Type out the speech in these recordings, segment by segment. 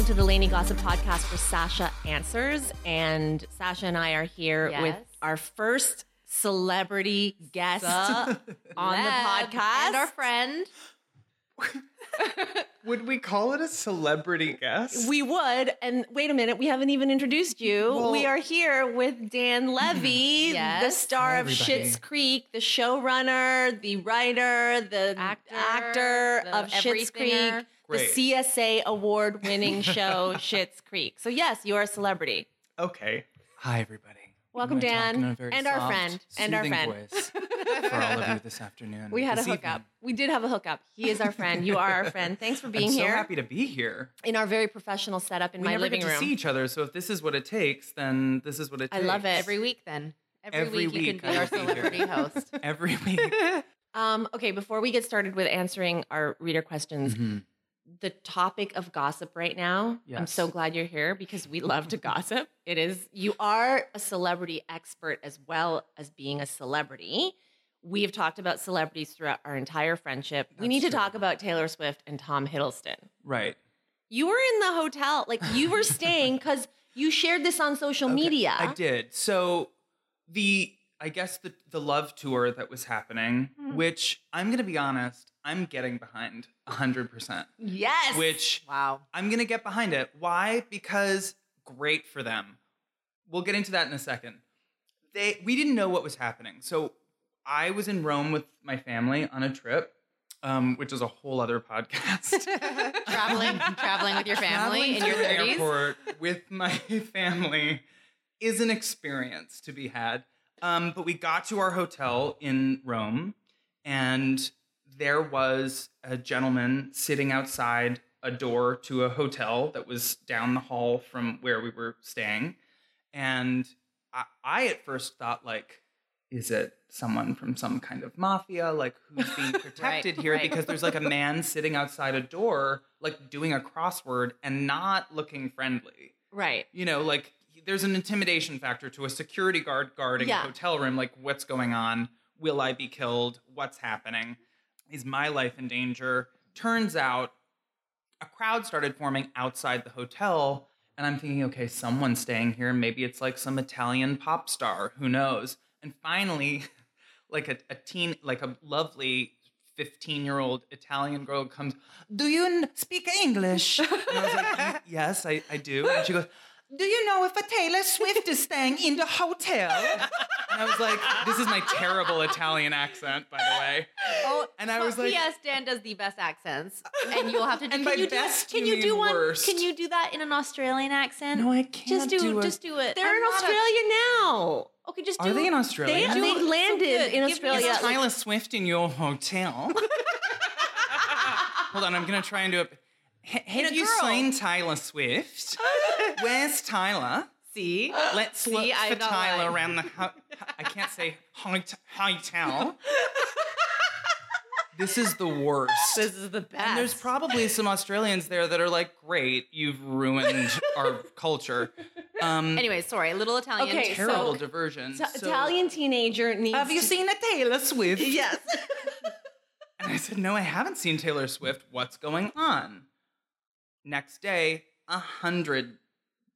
Hi, welcome to the Lainey Gossip Podcast for Sasha Answers. And Sasha and I are here Yes. with our first celebrity guest on the podcast. and our friend. Would we call it a celebrity guest? We would. And wait a minute, we haven't even introduced you. Well- we are here with Dan Levy, the star Hi, of everybody. Schitt's Creek, the showrunner, the writer, the Actor, actor the of Schitt's Creek, everythinger. the CSA award winning show Schitt's Creek. So, yes, you are a celebrity. okay. Hi, everybody. Welcome, I'm gonna talk Dan, in a very and our friend, and our friend. voice for all of you this afternoon. We had a hookup. evening. We did have a hookup. He is our friend. You are our friend. Thanks for being I'm so here happy to be here. in our very professional setup in we my never living get to room. see each other, so if this is what it takes, then this is what it I takes. love it. Every week, then. Every, Every week, you can I be our will celebrity host. Every week. Um, okay, before we get started with answering our reader questions, Mhm. The topic of gossip right now. I'm so glad you're here because we love to gossip. It is you are a celebrity expert as well as being a celebrity. We have talked about celebrities throughout our entire friendship. we That's need to talk about Taylor Swift and Tom Hiddleston. Right. You were in the hotel, like you were staying because you shared this on social Okay, media. I did. So the I guess the the love tour that was happening, Hmm. which I'm gonna be honest, I'm getting behind hundred percent. Yes. Which Wow. I'm going to get behind it. Why? Because great for them. We'll get into that in a second. They we didn't know what was happening. So I was in Rome with my family on a trip, um, which is a whole other podcast. traveling, traveling with your family Traveling in your thirties. airport with my family is an experience to be had. Um, but we got to our hotel in Rome, and there was a gentleman sitting outside a door to a hotel that was down the hall from where we were staying. And I, I at first thought, like, is it someone from some kind of mafia? Like, who's being protected here? right. Because there's like a man sitting outside a door, like doing a crossword and not looking friendly. right. You know, like there's an intimidation factor to a security guard guarding Yeah. a hotel room. Like, what's going on? Will I be killed? What's happening? Is my life in danger? Turns out a crowd started forming outside the hotel. And I'm thinking, okay, someone's staying here. Maybe it's like some Italian pop star. Who knows? And finally, like a, a teen, like a lovely 15 year old Italian girl comes, Do you speak English? And I was like, Yes, I, I do. And she goes, Do you know if a Taylor Swift is staying in the hotel? And I was like, This is my terrible Italian accent, by the way. Oh, And I was like, yes, Dan does the best accents, and you'll have to. Do, And can by you do, best, Can you you do mean one? worst. Can you do that in an Australian accent? No, I can't Just do, do a- just do it. They're I'm in not a- Australia now. okay, just Are do. they in They, Australia? do- they so landed good. in Australia. Is a- Tyler Swift in your hotel? Hold on, I'm gonna try and do it. H- have a you girl. seen Taylor Swift? Where's Tyler? See? Let's See, look I'm for not Tyler lying. around the. Ho- I can't say hot- hotel. this is the worst. This is the best. and there's probably some Australians there that are like, "Great, you've ruined our culture." Um, Anyway, sorry, little Italian. Okay, so- terrible diversion. T- So- Italian teenager needs. Have you to- seen a Taylor Swift? Yes. And I said, No, I haven't seen Taylor Swift. What's going on? Next day, a hundred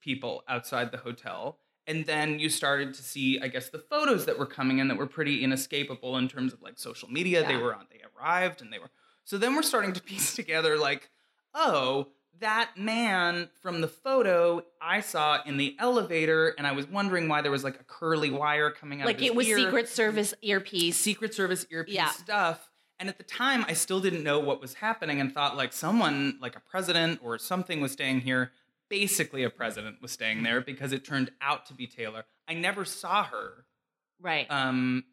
people outside the hotel. And then you started to see, I guess, the photos that were coming in that were pretty inescapable in terms of like social media. They were on, they arrived and they were. So then we're starting to piece together like, oh, that man from the photo I saw in the elevator, and I was wondering why there was like a curly wire coming out like of his it was ear. Secret Service earpiece. Secret Service earpiece Yeah. stuff. And at the time, I still didn't know what was happening and thought like someone, like a president or something, was staying here. Basically, a president was staying there because it turned out to be Taylor. I never saw her. Right. Um,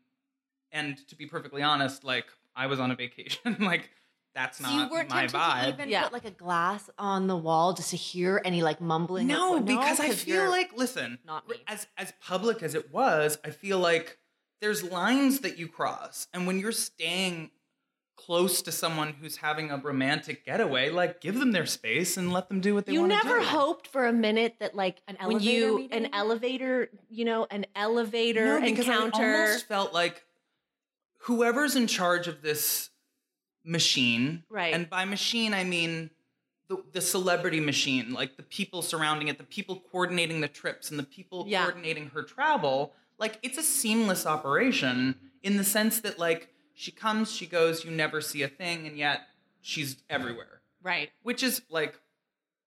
and to be perfectly honest, like I was on a vacation. like that's So not you weren't my vibe. to even Yeah. put like a glass on the wall just to hear any like mumbling? or no, what- because I feel like listen, not me. as as public as it was, I feel like there's lines that you cross, and when you're staying close to someone who's having a romantic getaway, like give them their space and let them do what they you want to do. You never hoped for a minute that like An when elevator you meeting? an elevator, you know, an elevator no, because encounter. I almost felt like whoever's in charge of this machine, Right. And by machine, I mean the, the celebrity machine, like the people surrounding it, the people coordinating the trips, and the people Yeah. coordinating her travel. Like it's a seamless operation in the sense that like she comes, she goes, you never see a thing, and yet she's everywhere, right. which is like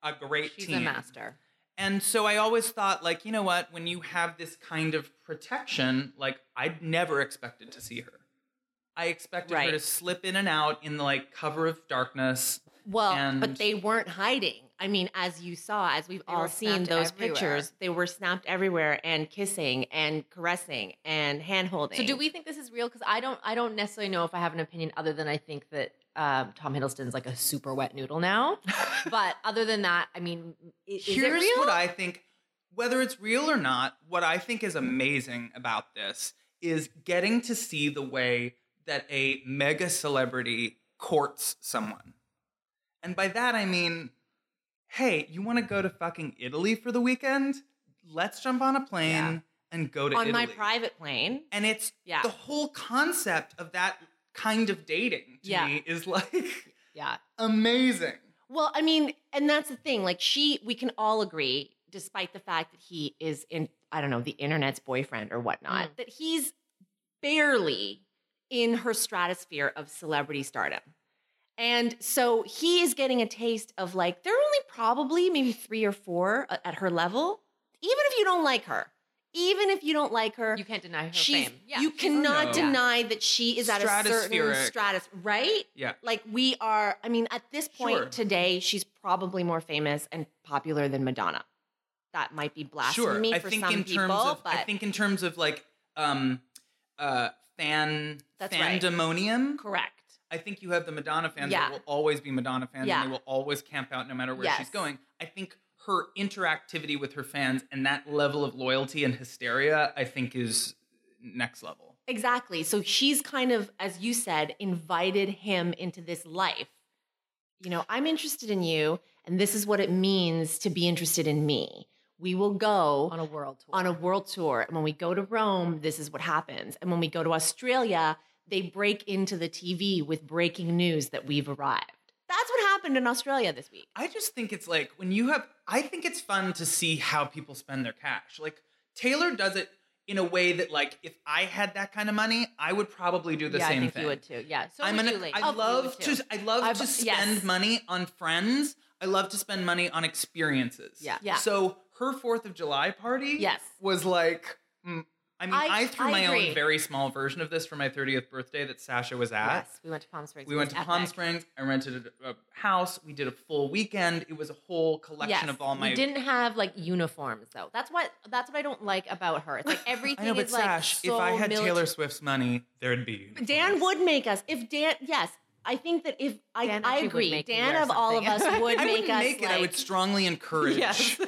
a great she's team. a master. And so I always thought, like, you know what? When you have this kind of protection, like, I'd never expected to see her. I expected her to slip in and out in the like cover of darkness. Well, And- but they weren't hiding. I mean, as you saw, as we've They all seen those everywhere. pictures, they were snapped everywhere and kissing and caressing and hand holding. So do we think this is real? Because I don't, I don't necessarily know if I have an opinion other than I think that um, Tom Hiddleston's like a super wet noodle now. but other than that, I mean, i- is it Here's real? what I think, whether it's real or not, what I think is amazing about this is getting to see the way that a mega celebrity courts someone. And by that I mean, hey, you want to go to fucking Italy for the weekend? Let's jump on a plane Yeah. and go to Italy. on my private plane? and it's Yeah. the whole concept of that kind of dating to Yeah. me is like yeah. amazing. Well, I mean, and that's the thing. Like, she, we can all agree, despite the fact that he is in, I don't know, the internet's boyfriend or whatnot, Mm. that he's barely in her stratosphere of celebrity stardom. And so he is getting a taste of like, there are only probably maybe three or four at her level. Even if you don't like her, even if you don't like her, You can't deny her she's, fame. Yeah. you cannot no. deny that she is at a certain Stratospheric. stratus, right? Yeah. Like we are, I mean, at this point Sure. today, she's probably more famous and popular than Madonna. That might be blasphemy sure. I for think some in people, terms of but I think in terms of like um uh fan That's right. fandemonium. correct. I think you have the Madonna fans Yeah. that will always be Madonna fans Yeah. and they will always camp out no matter where Yes. she's going. I think her interactivity with her fans and that level of loyalty and hysteria, I think is next level. Exactly. So she's kind of, as you said, invited him into this life. You know, I'm interested in you, and this is what it means to be interested in me. We will go on a world tour. on a world tour. And when we go to Rome, this is what happens. And when we go to Australia, they break into the TV with breaking news that we've arrived. That's what happened in Australia this week. I just think it's like when you have I think it's fun to see how people spend their cash. Like Taylor does it in a way that like if I had that kind of money, I would probably do the yeah, same I think thing. you would too. Yeah. So I'm would gonna, you, I Oh, you love would too. to I love I've- to spend yes. money on friends. I love to spend money on experiences. Yeah. Yeah. So her Fourth of July party, Yes. was like. mm, I mean, I, I- threw I my agree. own very small version of this for my 30th birthday that Sasha was at. Yes, we went to Palm Springs. We went was to Palm. Springs. I rented a, a house. We did a full weekend. It was a whole collection Yes, of all my. we didn't have like uniforms though. That's what that's what I don't like about her. It's like everything I know, but is like Sash, so if I had milita- Taylor Swift's money, there'd be. Dan would make us. If Dan, yes, I think that if I, Dan I actually agree, Dan wear of all of us would I make wouldn't us make it. like. I would strongly encourage. Yes.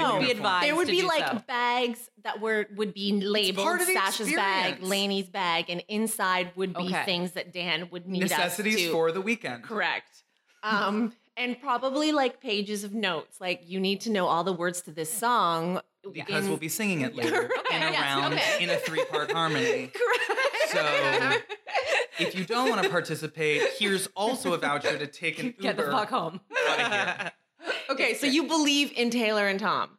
No, be advised there would to be like so. bags that were would be labeled part of Sasha's bag, experience. Lainey's bag, and inside would be Okay. things that Dan would need Necessities us to for the weekend. correct. Um, and probably like pages of notes, like you need to know all the words to this song Because in- we'll be singing it later in a yes, round okay. in a three-part harmony. correct. So if you don't want to participate, here's also a voucher to take an Get the Uber fuck home. out of here. okay, so you believe in Taylor and Tom,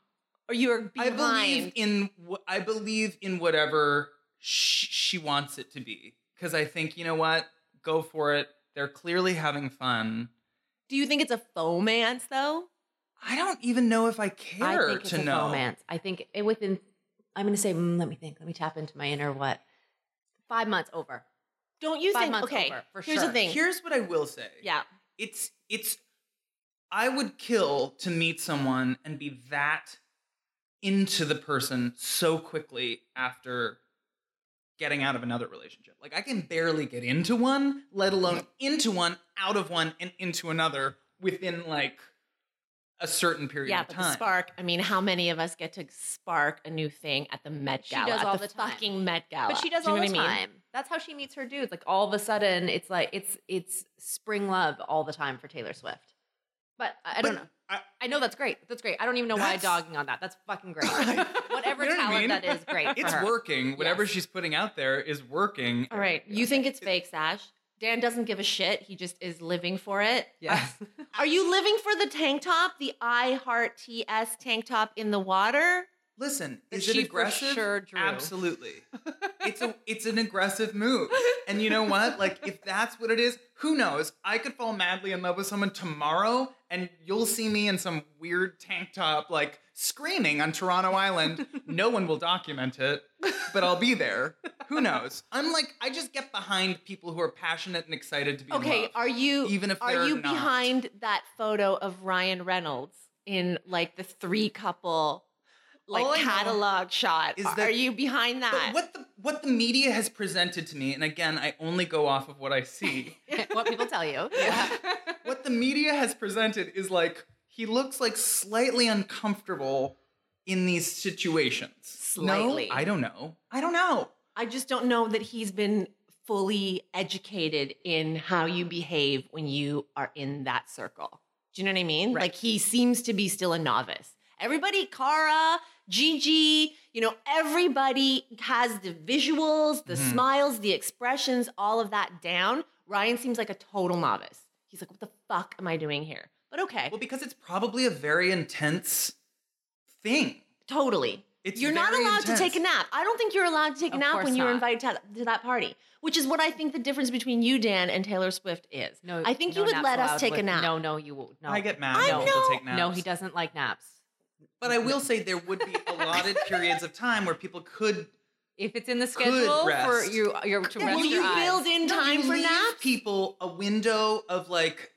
or you are I behind? believe in wh- I believe in whatever sh- she wants it to be because I think you know what, go for it. They're clearly having fun. Do you think it's a fomance though? I don't even know if I care I think it's to a know. romance. I think it within. I'm going to say. mm, let me think. Let me tap into my inner what. Five months over. Don't you Five think? months okay, over, for here's sure. the thing. Here's what I will say. yeah, it's it's I would kill to meet someone and be that into the person so quickly after getting out of another relationship. Like I can barely get into one, let alone into one, out of one, and into another within like a certain period Yeah, of but time. the spark. I mean, how many of us get to spark a new thing at the Met Gala? She Gala? does at all the, the time. fucking Met Gala. But she does Do you all know the what I mean? time. That's how she meets her dudes. Like all of a sudden, it's like it's it's spring love all the time for Taylor Swift. But I, I don't But know. I- I, know that's great. That's great. I don't even know why I'm dogging on that. That's fucking great. Whatever You know what I talent mean? that is, great. for It's her. working. Whatever Yes. she's putting out there is working. All right, you think it's fake, Sash? Dan doesn't give a shit. He just is living for it. Yes. Are you living for the tank top, the I Heart TS tank top in the water? Listen, That is she it for aggressive? sure drew. Absolutely. it's a it's an aggressive move. And you know what? Like if that's what it is, who knows? I could fall madly in love with someone tomorrow and you'll see me in some weird tank top like screaming on Toronto Island. no one will document it, but I'll be there. Who knows? I'm like I just get behind people who are passionate and excited to be in Okay, love. are you even if are they're you not. behind that photo of Ryan Reynolds in like the three couple like catalog shot? is that, are you behind that? But what the what the media has presented to me, and again, I only go off of what I see. what people tell you. Yeah. what the media has presented is like he looks like slightly uncomfortable in these situations. Slightly. No, I don't know. I don't know. I just don't know that he's been fully educated in how you behave when you are in that circle. Do you know what I mean? Right. Like he seems to be still a novice. Everybody, Cara, Gigi, you know, everybody has the visuals, the Mhm. smiles, the expressions, all of that down. Ryan seems like a total novice. He's like, what the fuck am I doing here? But okay, Well, because it's probably a very intense thing. totally. It's you're not very allowed to take a nap. I don't think you're allowed to take a nap when you're not. invited to, to that party, which is what I think the difference between you, Dan, and Taylor Swift is. No, I think no you would let us allowed take a nap. No, no, you won't. No. I get mad I when people know. take naps. No, he doesn't like naps. But I will say there would be allotted periods of time where people could If it's in the Could schedule for rest. you, uh, you're to Yeah, rest Will your you eyes. build in No, time you for leave naps? people a window of like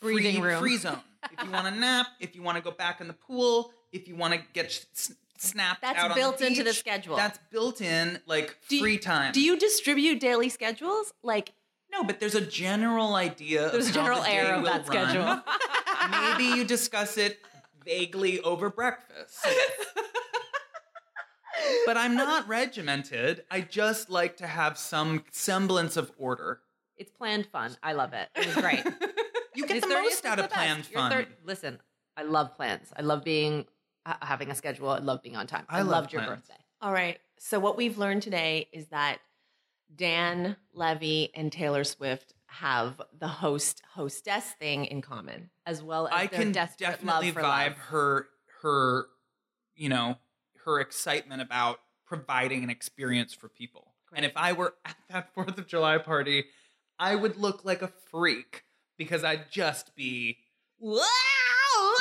Breathing free, room. free zone. If you want to nap, if you want to go back in the pool, if you want to get s- snapped That's out on built the into the beach, schedule. That's built in like Do you- free time. Do you distribute daily schedules? Like, No, but there's a general idea. There's a of how general the day air of will that run. schedule. Maybe you discuss it vaguely over breakfast. but I'm not regimented. I just like to have some semblance of order. It's planned fun. I love it. It was great. You get His the most out of planned fun. third- listen, I love plans. I love being ha- having a schedule. I love being on time. I I, love loved your plans. birthday. all right. So what we've learned today is that Dan Levy and Taylor Swift have the host hostess thing in common. As well as I their can desperate definitely love for vibe love. her her you know her excitement about providing an experience for people. And if I were at that 4th of July party, I would look like a freak because I'd just be Wow!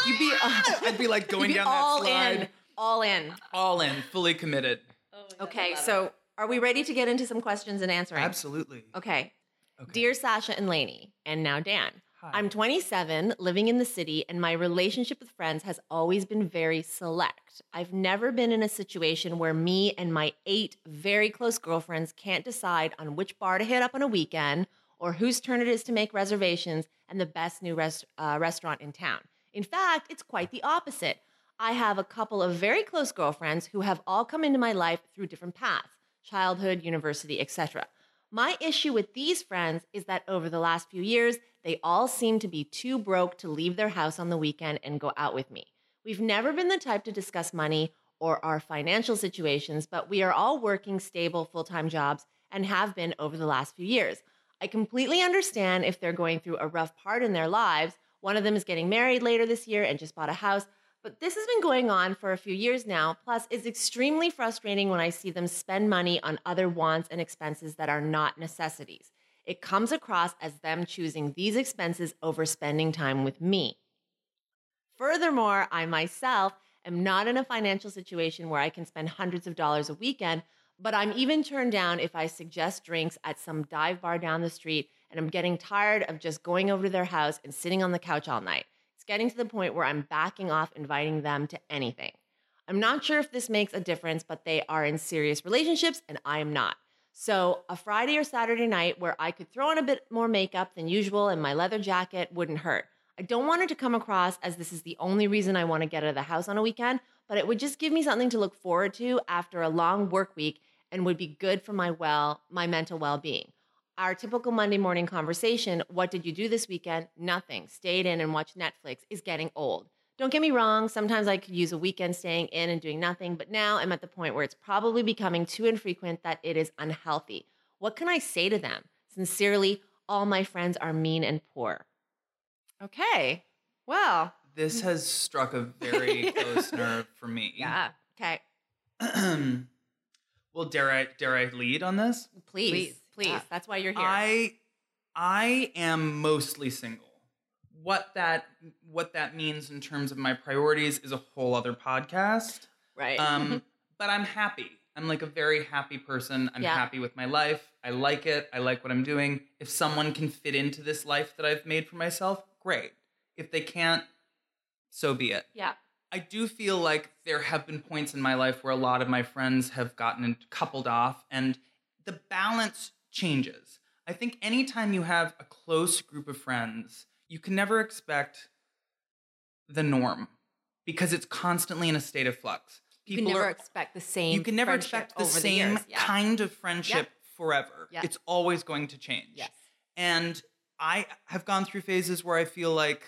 You'd be I'd be like going you'd be down all that slide in, all in. all in, fully committed. Okay, so are we ready to get into some questions and answering? Absolutely. Okay. Okay. Dear Sasha and Lainey, and now Dan. Hi. I'm 27, living in the city, and my relationship with friends has always been very select. I've never been in a situation where me and my eight very close girlfriends can't decide on which bar to hit up on a weekend or whose turn it is to make reservations and the best new rest- uh, restaurant in town. In fact, it's quite the opposite. I have a couple of very close girlfriends who have all come into my life through different paths childhood, university, etc. My issue with these friends is that over the last few years, they all seem to be too broke to leave their house on the weekend and go out with me. We've never been the type to discuss money or our financial situations, but we are all working stable full time jobs and have been over the last few years. I completely understand if they're going through a rough part in their lives. One of them is getting married later this year and just bought a house. But this has been going on for a few years now. Plus, it's extremely frustrating when I see them spend money on other wants and expenses that are not necessities. It comes across as them choosing these expenses over spending time with me. Furthermore, I myself am not in a financial situation where I can spend hundreds of dollars a weekend, but I'm even turned down if I suggest drinks at some dive bar down the street and I'm getting tired of just going over to their house and sitting on the couch all night. It's getting to the point where I'm backing off inviting them to anything. I'm not sure if this makes a difference, but they are in serious relationships and I am not. So, a Friday or Saturday night where I could throw on a bit more makeup than usual and my leather jacket wouldn't hurt. I don't want it to come across as this is the only reason I want to get out of the house on a weekend, but it would just give me something to look forward to after a long work week and would be good for my well, my mental well-being. Our typical Monday morning conversation, what did you do this weekend? Nothing. Stayed in and watched Netflix is getting old. Don't get me wrong, sometimes I could use a weekend staying in and doing nothing, but now I'm at the point where it's probably becoming too infrequent that it is unhealthy. What can I say to them? Sincerely, all my friends are mean and poor. Okay. Well, This has struck a very close nerve for me. Yeah. okay. well, dare I dare I lead on this? Please, please. Please. Yeah. That's why you're here. I I am mostly single. What that what that means in terms of my priorities is a whole other podcast. right. Um, but I'm happy. I'm like a very happy person. I'm Yeah. happy with my life. I like it. I like what I'm doing. If someone can fit into this life that I've made for myself, great. If they can't, so be it. yeah. I do feel like there have been points in my life where a lot of my friends have gotten coupled off and the balance changes. I think anytime you have a close group of friends, you can never expect the norm because it's constantly in a state of flux. You can never expect the same. you can never expect the same years. Yeah. kind of friendship forever. Yeah. It's always going to change. Yes. And I have gone through phases where I feel like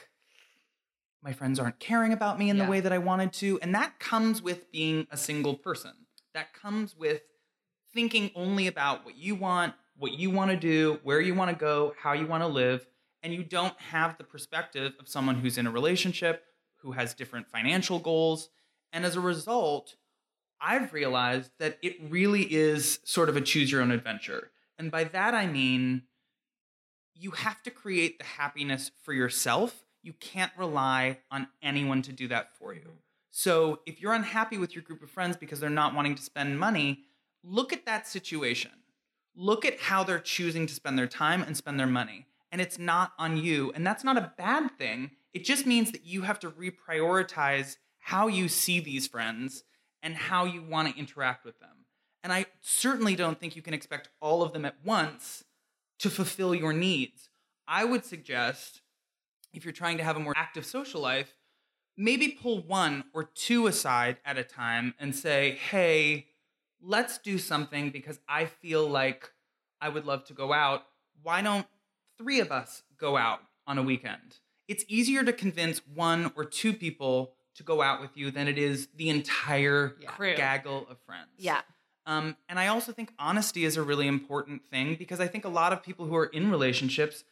my friends aren't caring about me in the way that I wanted to. And that comes with being a single person. That comes with thinking only about what you want, what you want to do, where you want to go, how you want to live. And you don't have the perspective of someone who's in a relationship, who has different financial goals. And as a result, I've realized that it really is sort of a choose your own adventure. And by that, I mean, you have to create the happiness for yourself. You can't rely on anyone to do that for you. So if you're unhappy with your group of friends because they're not wanting to spend money, look at that situation. Look at how they're choosing to spend their time and spend their money. And it's not on you. And that's not a bad thing. It just means that you have to reprioritize how you see these friends and how you want to interact with them. And I certainly don't think you can expect all of them at once to fulfill your needs. I would suggest if you're trying to have a more active social life, maybe pull one or two aside at a time and say, hey, let's do something because I feel like I would love to go out. Why don't three of us go out on a weekend? It's easier to convince one or two people to go out with you than it is the entire Yeah. Gaggle of friends. Yeah. Um, and I also think honesty is a really important thing because I think a lot of people who are in relationships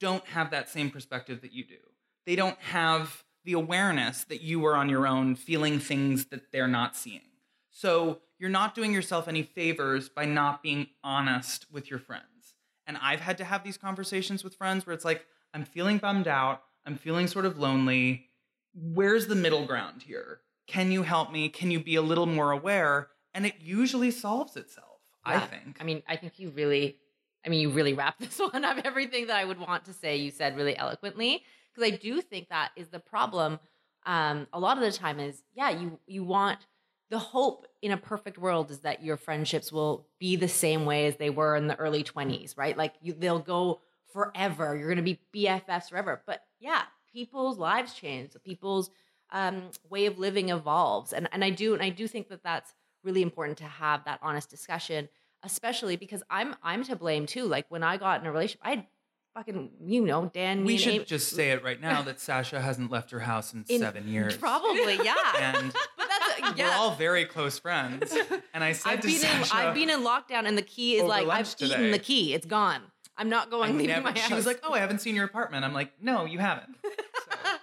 don't have that same perspective that you do. They don't have the awareness that you are on your own feeling things that they're not seeing. So you're not doing yourself any favors by not being honest with your friends. And I've had to have these conversations with friends where it's like, I'm feeling bummed out. I'm feeling sort of lonely. Where's the middle ground here? Can you help me? Can you be a little more aware? And it usually solves itself, I think. I mean, I think you really, I mean, you really wrapped this one up. Everything that I would want to say, you said really eloquently. Because I do think that is the problem. Um, a lot of the time is, yeah, you you want the hope in a perfect world is that your friendships will be the same way as they were in the early 20s, right? Like you, they'll go forever. You're going to be BFFs forever. But yeah, people's lives change. People's um, way of living evolves, and and I do and I do think that that's really important to have that honest discussion, especially because I'm I'm to blame too. Like when I got in a relationship, I fucking you know Dan. we should Amy- just say it right now that Sasha hasn't left her house in, in- seven years. Probably, yeah. And but that's we're all very close friends. And I said I've to been in I've been in lockdown, and the key is like I've eaten the key. It's gone. I'm not I going leaving never- my house. she was like, "Oh, I haven't seen your apartment." I'm like, "No, you haven't." So,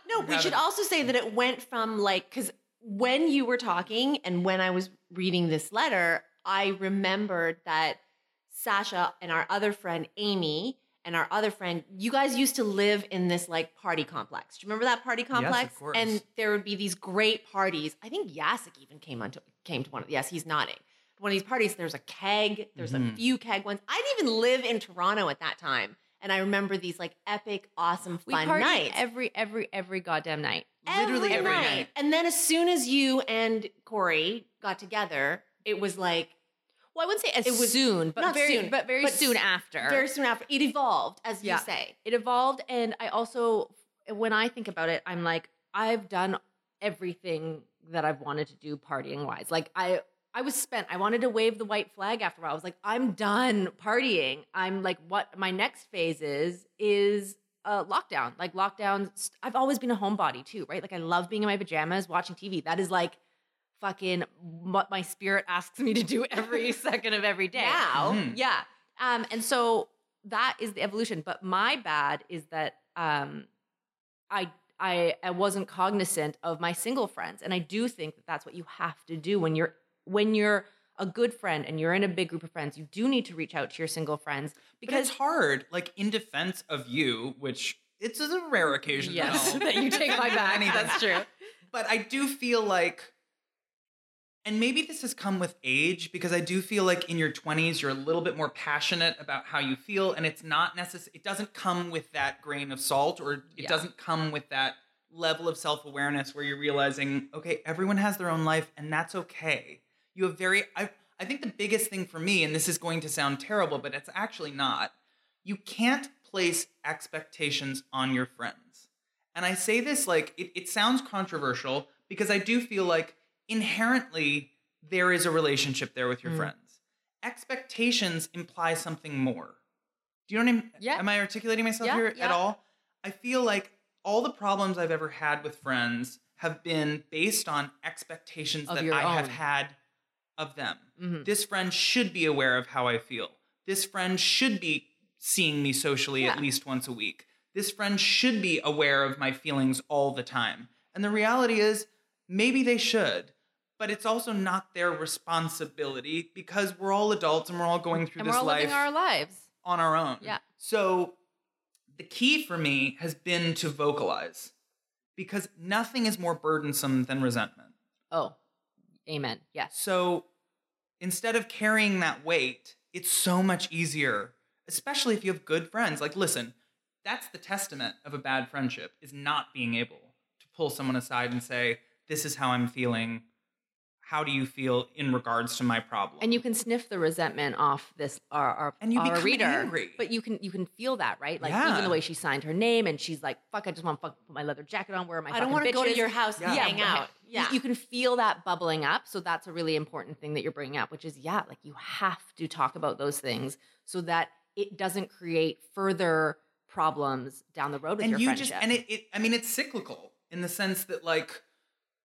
No, you we should also say that it went from like, because when you were talking and when I was reading this letter, I remembered that Sasha and our other friend Amy and our other friend, you guys used to live in this like party complex. Do you remember that party complex? course. And there would be these great parties. I think Yasik even came on to, came to one. Of, yes, he's nodding. One of these parties, there's a keg. There's a Mhm. few keg ones. I didn't even live in Toronto at that time, And I remember these like epic, awesome, We fun partied nights. every every every goddamn night. Literally every night. And then as soon as you and Corey got together, it was like Well, I wouldn't say as It was- soon, but not very soon, but very but soon after. very soon after. It evolved, as Yeah. you say. it evolved and i also when i think about it i'm like i've done everything that i've wanted to do partying wise like i i was spent. I wanted to wave the white flag after a while. I was like i'm done partying. I'm like what my next phase is is uh, lockdown. Like lockdown i've always been a homebody too right? Like i love being in my pajamas watching tv that is like fucking what my spirit asks me to do every second of every day Now, Mhm. yeah. Um, and so that is the evolution. But my bad is that um, I, I I wasn't cognizant of my single friends, and I do think that that's what you have to do when you're when you're a good friend and you're in a big group of friends. You do need to reach out to your single friends Because because it's hard, like in defense of you, which it's a rare occasion. yes, no. that you take my back. Anything. That's true. But I do feel like, and maybe this has come with age because I do feel like in your 20s, you're a little bit more passionate about how you feel. And it's not necessary, it doesn't come with that grain of salt or it Yeah. doesn't come with that level of self awareness where you're realizing, okay, everyone has their own life and that's okay. You have very, I, I think the biggest thing for me, and this is going to sound terrible, but it's actually not, you can't place expectations on your friends. And I say this like it, it sounds controversial because I do feel like inherently there is a relationship there with your Mm. friends. Expectations imply something more. Do you know what I mean? Yeah. Am I articulating myself Yeah, here at all? I feel like all the problems I've ever had with friends have been based on expectations Of that I have had of them. Mhm. This friend should be aware of how I feel. This friend should be seeing me socially at least once a week. This friend should be aware of my feelings all the time. And the reality is, maybe they should, but it's also not their responsibility because we're all adults and we're all going through And this we're all life living our lives. on our own. Yeah. So the key for me has been to vocalize because nothing is more burdensome than resentment. Oh, amen. Yes. So instead of carrying that weight, it's so much easier, especially if you have good friends. Like, listen, that's the testament of a bad friendship is not being able to pull someone aside and say, This is how I'm feeling. How do you feel in regards to my problem? and you can sniff the resentment off this our our, And you our become reader angry. but you can you can feel that right like Yeah. even the way she signed her name and she's like fuck i just want to fuck put my leather jacket on where are my I don't want to go to your house and Yeah. hang right. out. You- you, can feel that bubbling up so that's a really important thing that you're bringing up which is yeah like you have to talk about those things so that it doesn't create further problems down the road with and your you friendship just and it, it i mean it's cyclical in the sense that like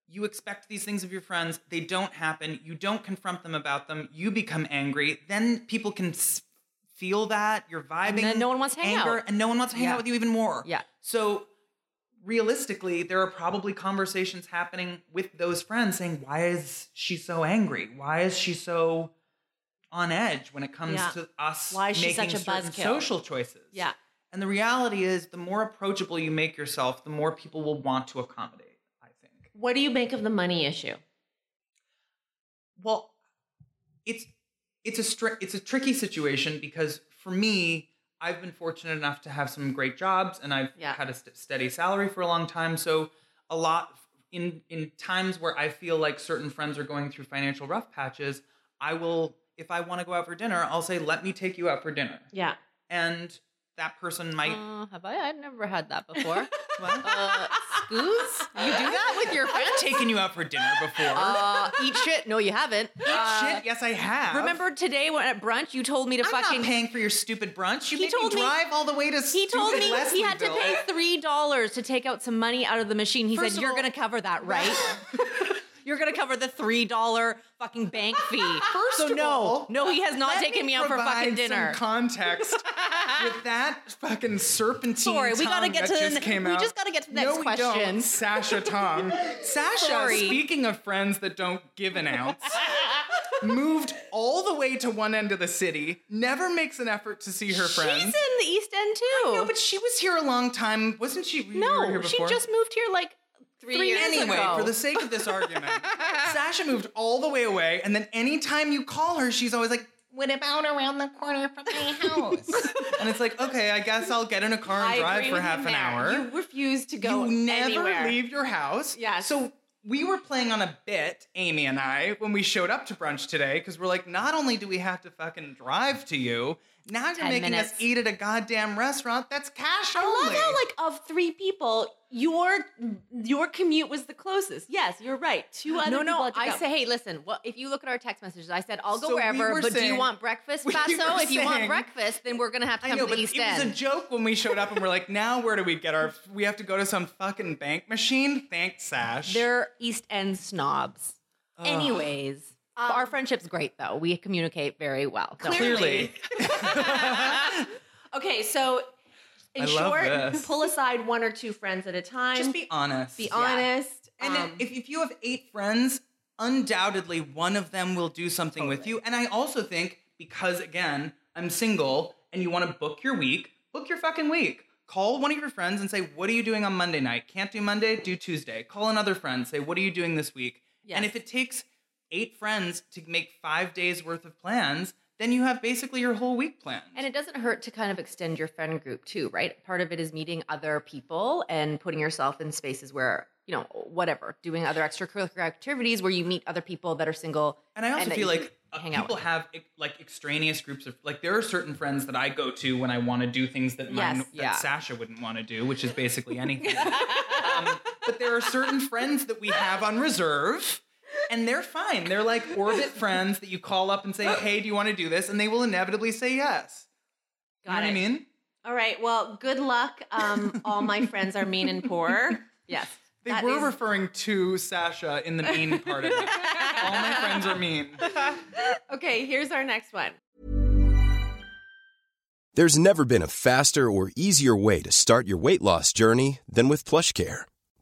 you expect these things of your friends they don't happen you don't confront them about them you become angry then people can s- feel that you're vibing and then no one wants to hang anger out and no one wants to hang Yeah. out with you even more yeah so realistically there are probably conversations happening with those friends saying why is she so angry why is she so on edge when it comes Yeah. to us Why is she making such a certain buzzkill? social choices Yeah. and the reality is, the more approachable you make yourself, the more people will want to accommodate. What do you make of the money issue? Well, it's it's a stri- it's a tricky situation because for me, I've been fortunate enough to have some great jobs and I've Yeah. had a st- steady salary for a long time. So a lot in in times where I feel like certain friends are going through financial rough patches, I will if I want to go out for dinner, I'll say, "Let me take you out for dinner," Yeah. and that person might. uh, have i i've never had that before What? uh scoos you do that with your friends I've taken you out for dinner before. uh eat shit no you haven't Uh, Shit, yes, I have. Remember today when at brunch you told me to I'm fucking not paying for your stupid brunch. You He made told me drive all the way to. he told me he had to pay three dollars to take out some money out of the machine. He First said, "You're gonna cover that, right? You're gonna cover the three dollar fucking bank fee." First so of no, all, no, he has not taken me out for fucking dinner. Some context with that fucking serpentine. Sorry, we gotta get to the just ne- we out. just gotta get to the no, next we question. Don't. Sasha Tong. Sasha, Sorry. speaking of friends that don't give an ounce, moved all the way to one end of the city. Never makes an effort to see her friends. She's in the East End too. no, but she was here a long time, wasn't she? You were here no, she just moved here like three, Three years Anyway, ago. for the sake of this argument, Sasha moved all the way away, and then anytime you call her, she's always like, what about around the corner from my house? and it's like, okay, I guess I'll get in a car and I drive agree for with half an there. hour. You refuse to go you never anywhere. leave your house. Yes. So we were playing on a bit, Amy and I, when we showed up to brunch today, because we're like, not only do we have to fucking drive to you, now you're making minutes. us eat at a goddamn restaurant that's cash I only. love how, like, of three people, your your commute was the closest. Yes, you're right. Two other no, people no. I go. say, hey, listen. Well, if you look at our text messages, I said I'll go So wherever. were but do you want breakfast, we Paso? were if you want breakfast, then we're gonna have to I come know, to but the it East was a joke when we showed up and we're like, now where do we get our? We have to go to some fucking bank machine. Thanks, Sash. They're East End snobs. Ugh. Anyways, Um, our friendship's great though. We communicate very well. Don't clearly. worry. Okay, so in I short, pull aside one or two friends at a time. Just be honest. Be honest. And then um, if, if you have eight friends, undoubtedly one of them will do something with you. And I also think because again, I'm single and you want to book your week, book your fucking week. Call one of your friends and say, "What are you doing on Monday night? Can't do Monday, do Tuesday." Call another friend, say, "What are you doing this week?" And if it takes eight friends to make 5 days worth of plans, then you have basically your whole week planned. And it doesn't hurt to kind of extend your friend group too, right? Part of it is meeting other people and putting yourself in spaces where, you know, whatever, doing other extracurricular activities where you meet other people that are single. And I also that feel like uh, hang people with. have like extraneous groups of like there are certain friends that I go to when I want to do things that mine, Yes, that. Sasha wouldn't want to do, which is basically anything. um, but there are certain friends that we have on reserve. And they're fine. They're like orbit friends that you call up and say, "Hey, do you want to do this?" And they will inevitably say yes. You know Got what I mean? All right. Well, good luck. Um, all my friends are mean and poor. Yes. They that were is- referring to Sasha in the mean part of it. All my friends are mean. okay, here's our next one. There's never been a faster or easier way to start your weight loss journey than with PlushCare.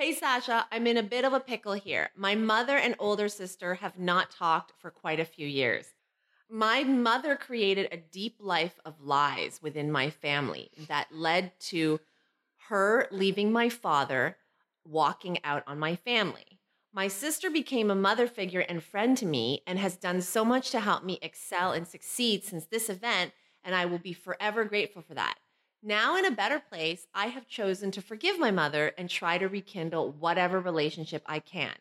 Hey, Sasha, I'm in a bit of a pickle here. My mother and older sister have not talked for quite a few years. My mother created a deep life of lies within my family that led to her leaving my father, walking out on my family. My sister became a mother figure and friend to me and has done so much to help me excel and succeed since this event, and I will be forever grateful for that. Now, in a better place, I have chosen to forgive my mother and try to rekindle whatever relationship I can.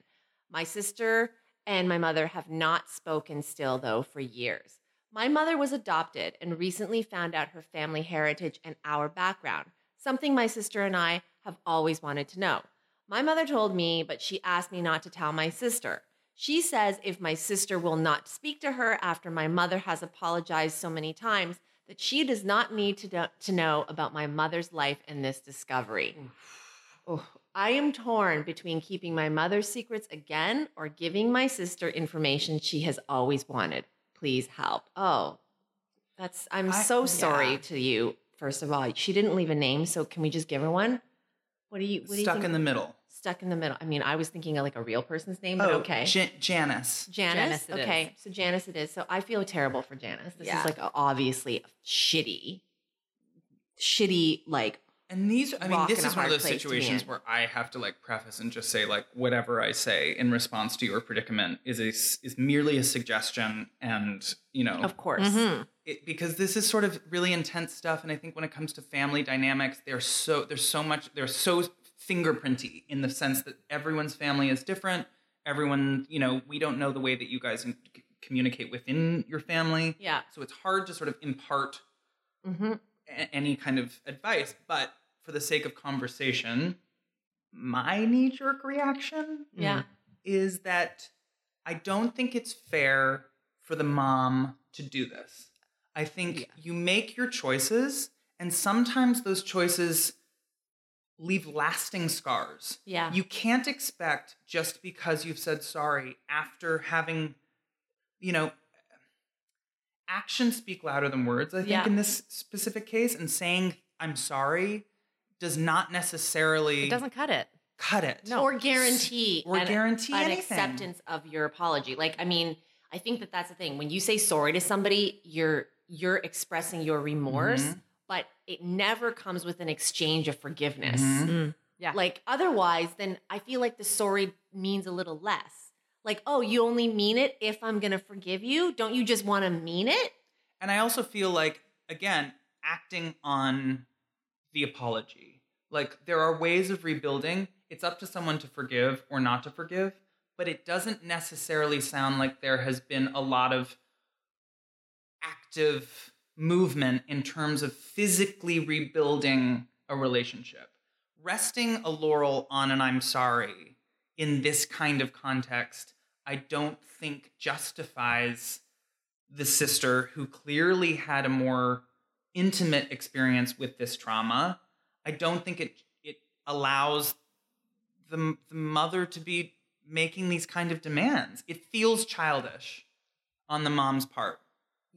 My sister and my mother have not spoken still, though, for years. My mother was adopted and recently found out her family heritage and our background, something my sister and I have always wanted to know. My mother told me, but she asked me not to tell my sister. She says if my sister will not speak to her after my mother has apologized so many times, that she does not need to, know, to know about my mother's life and this discovery. Oh, I am torn between keeping my mother's secrets again or giving my sister information she has always wanted. Please help. Oh, that's, I'm I- so sorry yeah. to you. First of all, she didn't leave a name, so can we just give her one? What do you, what do you Stuck in the middle. Stuck in the middle. I mean, I was thinking of like a real person's name, but Oh, okay. Ja- Janice. Janice. Janice it okay, so Janice it is. So I feel terrible for Janice. This Yeah. is like a, obviously shitty, shitty like And these, I mean, this is one of hard those place to be situations where I have to like preface and just say like whatever I say in response to your predicament is a s- is merely a suggestion, and you know, Of course. Mm-hmm. It, because this is sort of really intense stuff. And I think when it comes to family dynamics, they're so there's so much they're so fingerprinty in the sense that everyone's family is different. Everyone, you know, we don't know the way that you guys communicate within your family. Yeah. So it's hard to sort of impart hmm a- any kind of advice, but for the sake of conversation, my knee jerk reaction Yeah. is that I don't think it's fair for the mom to do this. I think Yeah. you make your choices, and sometimes those choices leave lasting scars. Yeah. You can't expect just because you've said sorry after having, you know, actions speak louder than words, I think, Yeah. in this specific case. And saying, I'm sorry, does not necessarily It doesn't cut it. cut it. No. or guarantee Or an, guarantee an anything. acceptance of your apology. Like, I mean, I think that that's the thing. When you say sorry to somebody, you're you're expressing your remorse, Mhm. but it never comes with an exchange of forgiveness. Mhm. Mm. Yeah. Like otherwise, then I feel like the sorry means a little less. Like, oh, you only mean it if I'm gonna forgive you. Don't you just want to mean it? And I also feel like, again, acting on the apology. Like, there are ways of rebuilding. It's up to someone to forgive or not to forgive, but it doesn't necessarily sound like there has been a lot of active movement in terms of physically rebuilding a relationship. Resting a laurel on an I'm sorry in this kind of context, I don't think justifies the sister who clearly had a more intimate experience with this trauma. I don't think it it allows the, the mother to be making these kind of demands. It feels childish on the mom's part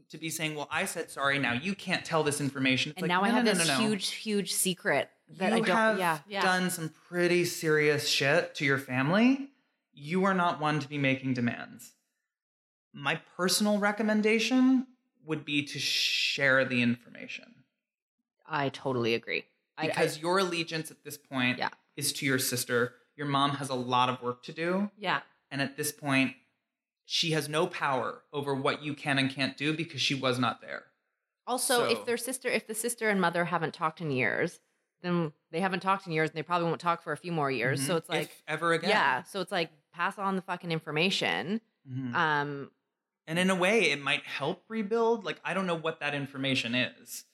to be saying, "Well, I said sorry. Now you can't tell this information." It's And like, now I have no, this no, no, no. huge, huge secret that you I don't. have yeah. Yeah. done some pretty serious shit to your family. You are not one to be making demands. My personal recommendation would be to share the information I totally agree. I- I- because your allegiance at this point Yeah. is to your sister. Your mom has a lot of work to do. Yeah. And at this point, she has no power over what you can and can't do because she was not there. Also, So- if their sister, if the sister and mother haven't talked in years, then they haven't talked in years, and they probably won't talk for a few more years. So Mhm. it's like, if ever again. yeah. So it's like pass on the fucking information. Mhm. Um, And in a way, it might help rebuild. Like, I don't know what that information is.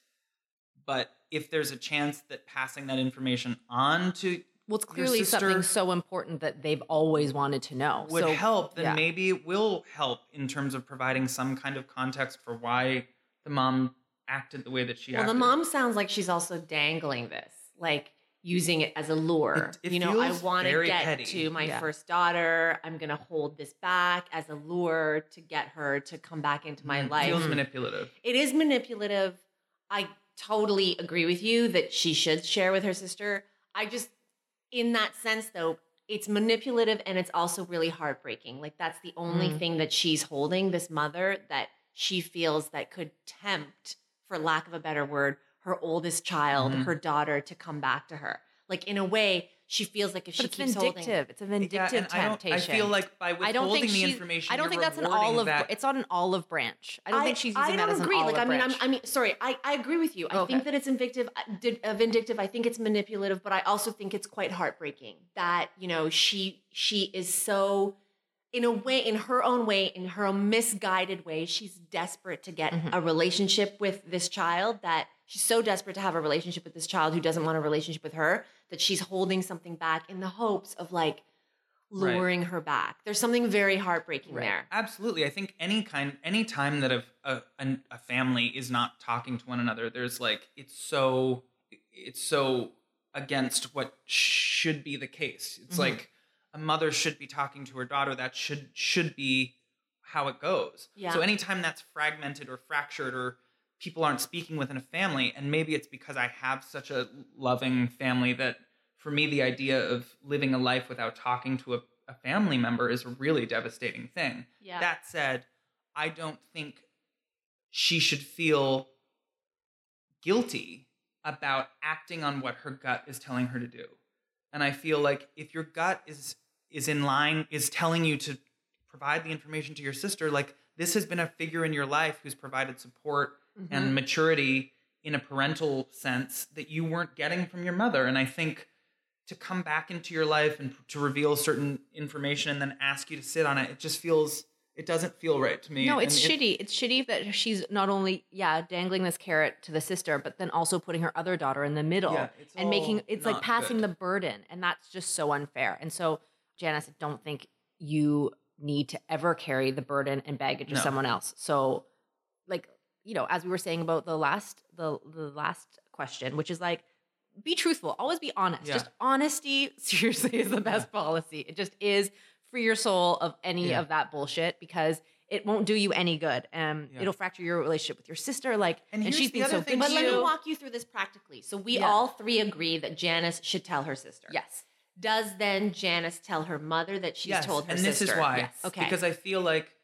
But if there's a chance that passing that information on to well, it's clearly something so important that they've always wanted to know. would so, help, then yeah. maybe it will help in terms of providing some kind of context for why the mom acted the way that she Well, acted. Well, the mom sounds like she's also dangling this, like using it as a lure. It- it you know, I want to get petty. to my Yeah. first daughter. I'm going to hold this back as a lure to get her to come back into my Mm, life. It feels manipulative. It is manipulative. I totally agree with you that she should share with her sister. I just, in that sense, though, it's manipulative and it's also really heartbreaking. Like, that's the only Mm. thing that she's holding, this mother, that she feels that could tempt, for lack of a better word, her oldest child, Mhm. her daughter, to come back to her. Like, in a way, she feels like if but she it's keeps vindictive. holding. It's a vindictive I, don't, temptation. I feel like by I withholding don't think the information, I don't think that's an olive. that- It's on an olive branch. I don't think she's using I that don't as agree. like I mean, I'm. I mean, sorry, I, I agree with you. I Okay. think that it's invictive, uh, uh, vindictive. I think it's manipulative, but I also think it's quite heartbreaking that you know she she is so, in a way, in her own way, in her own misguided way, she's desperate to get Mhm. a relationship with this child. That she's so desperate to have a relationship with this child who doesn't want a relationship with her that she's holding something back in the hopes of like Right. luring her back. There's something very heartbreaking Right. there. Absolutely. I think any kind, any time that a, a a family is not talking to one another, there's like it's so it's so against what should be the case. It's Mhm. like a mother should be talking to her daughter. That should should be how it goes. Yeah. So anytime that's fragmented or fractured or people aren't speaking within a family, and maybe it's because I have such a loving family that for me the idea of living a life without talking to a, a family member is a really devastating thing. Yeah. That said, I don't think she should feel guilty about acting on what her gut is telling her to do. And I feel like if your gut is is in line is telling you to provide the information to your sister like this has been a figure in your life who's provided support Mhm. and maturity in a parental sense that you weren't getting from your mother and I think to come back into your life and to reveal certain information and then ask you to sit on it it just feels it doesn't feel right to me No, it's And it- shitty. It's shitty that she's not only yeah dangling this carrot to the sister, but then also putting her other daughter in the middle Yeah, and making it's like passing the burden, and that's just so unfair. And so, Janice, I don't think you need to ever carry the burden and baggage of someone else. So, you know, as we were saying about the last the the last question, which is like. Be truthful. Always be honest. Yeah. Just honesty, seriously, is the best policy. It just is free your soul of any Yeah. of that bullshit because it won't do you any good. Um, Yeah. it'll fracture your relationship with your sister. Like, And and, here's she's the been so thing good But let me walk you through this practically. So we Yeah. all three agree that Janice should tell her sister. Yes. Does then Janice tell her mother that she's told her and sister? this is why. Yes. Okay. Because I feel like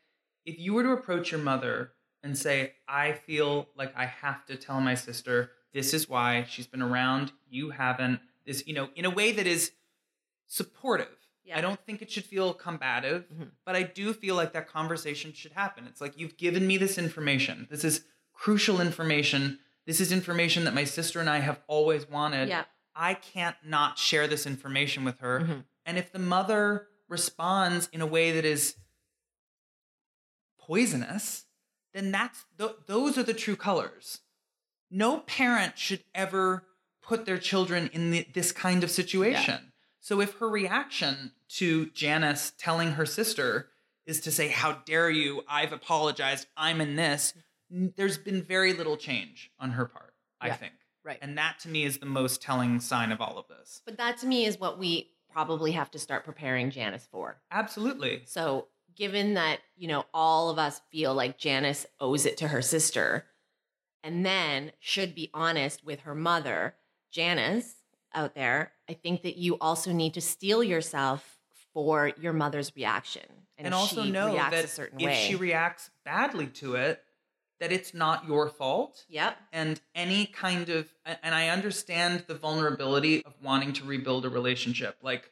if you were to approach your mother and say, I feel like I have to tell my sister, this is why she's been around, you haven't, this, you know, in a way that is supportive. Yeah. I don't think it should feel combative, Mhm. but I do feel like that conversation should happen. It's like, you've given me this information. This is crucial information. This is information that my sister and I have always wanted. Yeah. I can't not share this information with her. Mhm. And if the mother responds in a way that is poisonous, then that's th- those are the true colors. No parent should ever put their children in the, this kind of situation. So if her reaction to Janice telling her sister is to say, "How dare you? I've apologized. I'm in this." n- There's been very little change on her part, I Yeah. think. Right. And that to me is the most telling sign of all of this. But that to me is what we probably have to start preparing Janice for. Absolutely. So, given that, you know, all of us feel like Janice owes it to her sister and then should be honest with her mother, Janice out there, I think that you also need to steel yourself for your mother's reaction. And, if also she know reacts that a certain if way. she reacts badly to it, that it's not your fault. Yep. And any kind of, and I understand the vulnerability of wanting to rebuild a relationship. Like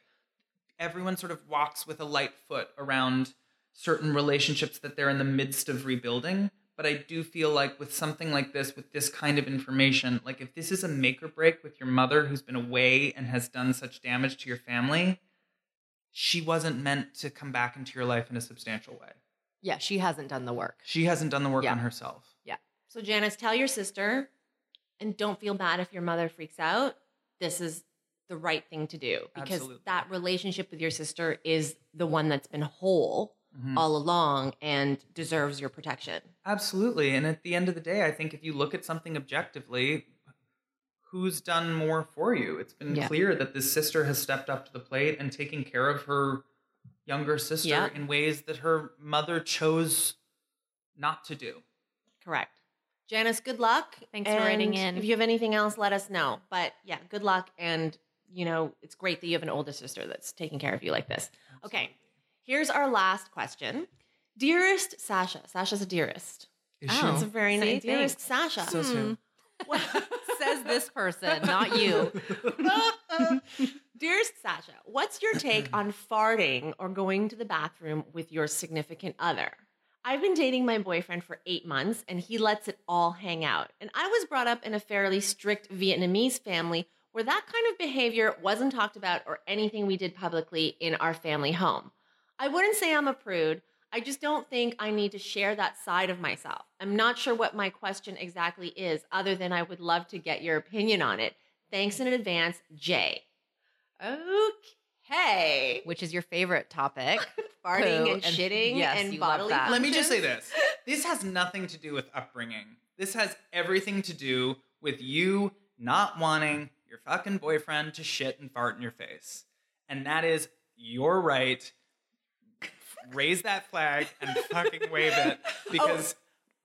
everyone sort of walks with a light foot around certain relationships that they're in the midst of rebuilding. But I do feel like with something like this, with this kind of information, like if this is a make or break with your mother who's been away and has done such damage to your family, she wasn't meant to come back into your life in a substantial way. Yeah, she hasn't done the work. She hasn't done the work Yeah. on herself. Yeah. So, Janice, tell your sister and don't feel bad if your mother freaks out. This is the right thing to do because Absolutely. that relationship with your sister is the one that's been whole Mhm. all along and deserves your protection. Absolutely. And at the end of the day, I think if you look at something objectively, who's done more for you? It's been Yeah. clear that this sister has stepped up to the plate and taken care of her younger sister Yeah. in ways that her mother chose not to do. Correct. Janice, good luck. Thanks for writing in. If you have anything else, let us know. But yeah, good luck. And, you know, it's great that you have an older sister that's taking care of you like this. Okay. Here's our last question. Dearest Sasha. Sasha's a dearest. Is Oh. That's a very Say nice. Dearest Sasha. So soon. Hmm. Says this person, not you. Dearest Sasha, what's your take on farting or going to the bathroom with your significant other? I've been dating my boyfriend for eight months and he lets it all hang out. And I was brought up in a fairly strict Vietnamese family where that kind of behavior wasn't talked about or anything we did publicly in our family home. I wouldn't say I'm a prude. I just don't think I need to share that side of myself. I'm not sure what my question exactly is, other than I would love to get your opinion on it. Thanks in advance, Jay. Okay. Which is your favorite topic? Farting Poo and and- shitting yes, and bodily that. Let me just say this. This has nothing to do with upbringing. This has everything to do with you not wanting your fucking boyfriend to shit and fart in your face. And that is your right. Raise that flag and fucking wave it oh. because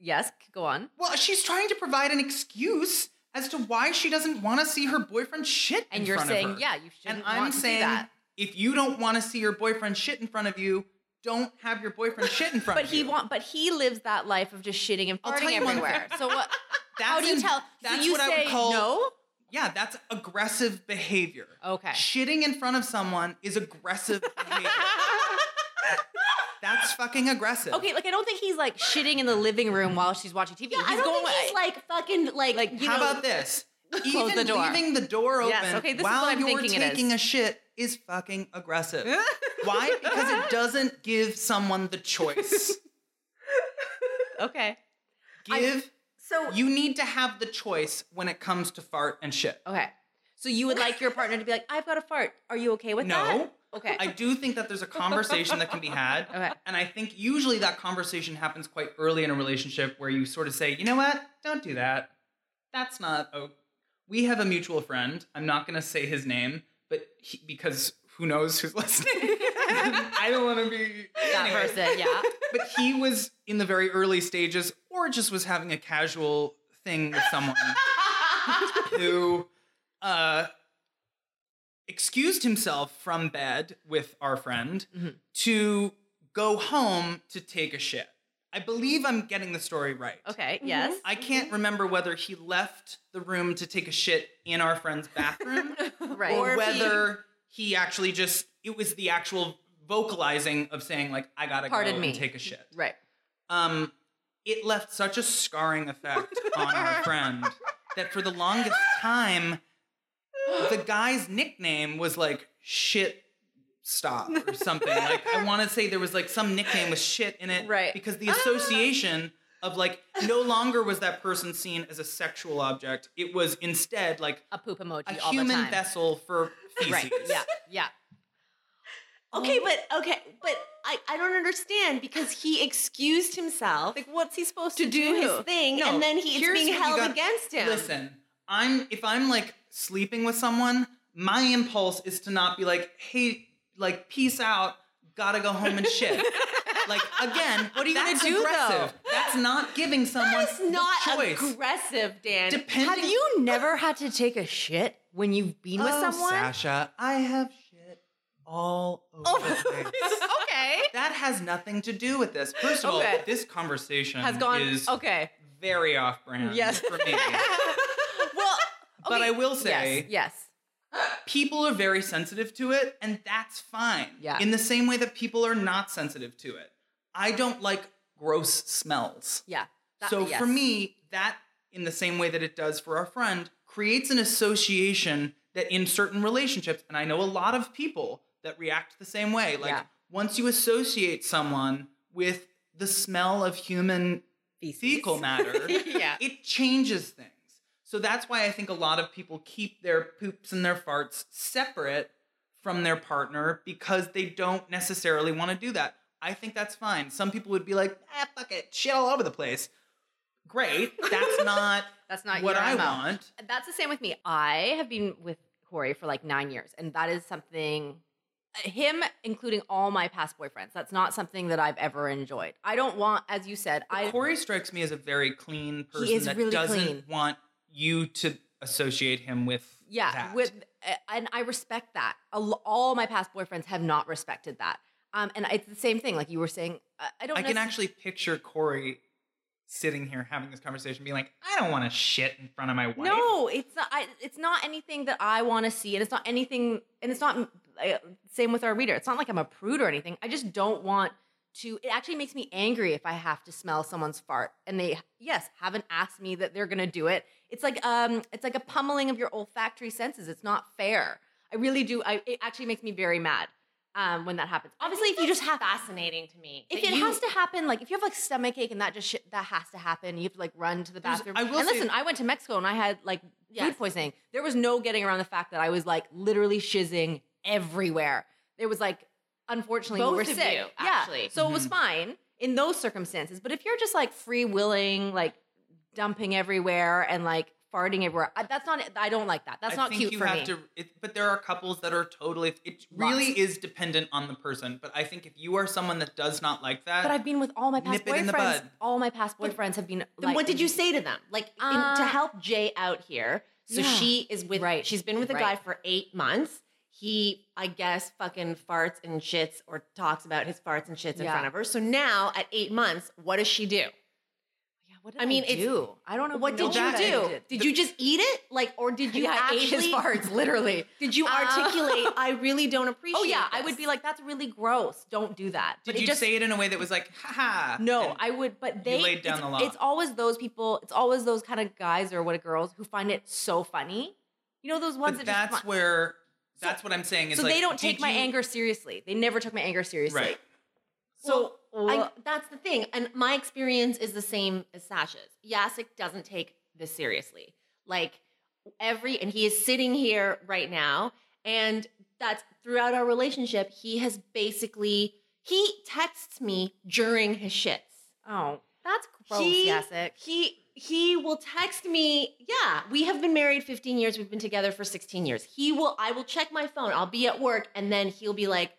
yes, go on. well, she's trying to provide an excuse as to why she doesn't want to see her boyfriend shit And in you're front of saying, her. yeah, you And shouldn't I'm want to saying that. if you don't want to see your boyfriend shit in front of you, don't have your boyfriend shit in front But of you. But he you. want, but he lives that life of just shitting and I'll tell farting everywhere. So what? That's how do you in- tell? That's so you what say I would call no. Yeah, that's aggressive behavior. Okay. Shitting in front of someone is aggressive behavior. That's fucking aggressive. Okay, like I don't think he's like shitting in the living room while she's watching TV. Yeah, he's I don't going think he's like fucking like, Like, you How know, about this? Close Even the door. leaving the door open Yes, okay, this is while what I'm you're thinking it taking is. a shit is fucking aggressive. Why? Because it doesn't give someone the choice. okay. Give So you need to have the choice when it comes to fart and shit. Okay. So you would like your partner to be like, I've got a fart. Are you okay with that? No. Okay. I do think that there's a conversation that can be had. Okay. And I think usually that conversation happens quite early in a relationship where you sort of say, you know what? Don't do that. That's not. Oh, we have a mutual friend. I'm not going to say his name, but he, because who knows who's listening. I don't want to be that Anyway. person, yeah. but he was in the very early stages, or just was having a casual thing with someone who uh, excused himself from bed with our friend Mhm. to go home to take a shit. I believe I'm getting the story right. Okay. Yes. I can't remember whether he left the room to take a shit in our friend's bathroom Right. or, Or if he- whether he, actually just it was the actual vocalizing of saying like I gotta Pardon go me. and take a shit. right. Um, it left such a scarring effect on our friend that for the longest time, the guy's nickname was like shit stop or something. like I want to say there was like some nickname with shit in it, Right. Because the ah. association of like no longer was that person seen as a sexual object. It was instead like A poop emoji a all the human time. vessel for feces. Right. Yeah. Yeah. Okay, but okay, but I, I don't understand because he excused himself Like, what's he supposed to to, do his thing, No, and then he, it's being held got- against him. Listen, I'm if I'm like sleeping with someone, my impulse is to not be like, hey, like peace out, gotta go home and shit. like again, what are you gonna that's do, aggressive. That's not giving someone that is not choice. aggressive, Dan. Depending, Have you never had to take a shit when you've been with Oh, someone? Sasha, I have shit all over Oh. the place. okay. That has nothing to do with this. First of Okay. all, this conversation Has gone. is Okay. very off-brand Yes. for me. But. I will say, yes. Yes. people are very sensitive to it, and that's fine. Yeah. In the same way that people are not sensitive to it. I don't like gross smells. Yeah. That- so yes. for me, that, in the same way that it does for our friend, creates an association that in certain relationships, and I know a lot of people that react the same way. Like Yeah. once you associate someone with the smell of human fecal matter, yeah. it changes things. So that's why I think a lot of people keep their poops and their farts separate from their partner because they don't necessarily want to do that. I think that's fine. Some people would be like, ah, fuck it, shit all over the place. Great. That's not That's not what I MO. want. That's the same with me. I have been with Corey for like nine years, and that is something. Him, including all my past boyfriends, that's not something that I've ever enjoyed. I don't want, as you said, I Corey strikes me as a very clean person he is that really doesn't clean. want you to associate him with yeah that. with and I respect that. All my past boyfriends have not respected that. Um, and it's the same thing. Like you were saying, I, I don't. I can actually picture Corey sitting here having this conversation, being like, I don't want to shit in front of my wife. No, it's not. I, it's not anything that I want to see, and it's not anything. And it's not uh, same with our reader. It's not like I'm a prude or anything. I just don't want to. It actually makes me angry if I have to smell someone's fart, and they yes haven't asked me that they're gonna do it. It's like um, it's like a pummeling of your olfactory senses. It's not fair. I really do. I it actually makes me very mad um, when that happens. Obviously, if you just have fascinating to me. if it you- has to happen, like if you have like stomach ache and that just shit, that has to happen. You have to like run to the bathroom. I will and listen, I went to Mexico and I had like Yes. food poisoning. There was no getting around the fact that I was like literally shizzing everywhere. There was like, unfortunately, we Both were of sick. you, yeah, actually. so it was Mhm. fine in those circumstances. But if you're just like free willing, like dumping everywhere and like farting everywhere, I, that's not. I don't like that. That's I not think cute you for have me. to. It, but there are couples that are totally. It really Lots. is dependent on the person. But I think if you are someone that does not like that, but I've been with all my past Nip it in the boyfriends. All my past boyfriends have been. Then like, what did you say to them? Like in, Uh, to help Jay out here. So yeah. she is with Right, she's been with a right. guy for eight months. He, I guess, fucking farts and shits or talks about his farts and shits in front of her. So now at eight months, what does she do? Yeah, what did I mean, it's- do? I don't know. What did you do? did. Did you just eat it? Like, or did you yeah, I ate actually his farts, literally. Did you Uh, articulate? I really don't appreciate. Oh yeah, I would be like, that's really gross. Don't do that. did But it you just, say it in a way that was like, haha? No, I would. But they laid down it's, the law. It's always those people. It's always those kind of guys or what girls who find it so funny. You know those ones but that that's fi- where. That's what I'm saying. Is so like, they don't take my you- anger seriously. They never took my anger seriously. Right. So Well, I, that's the thing. And my experience is the same as Sasha's. Jacek doesn't take this seriously. Like every, and he is sitting here right now. And that's throughout our relationship, he has basically, he texts me during his shits. Oh, that's gross, He- Jacek. He, he will text me, yeah, we have been married 15 years. We've been together for 16 years. He will, I will check my phone. I'll be at work and then he'll be like,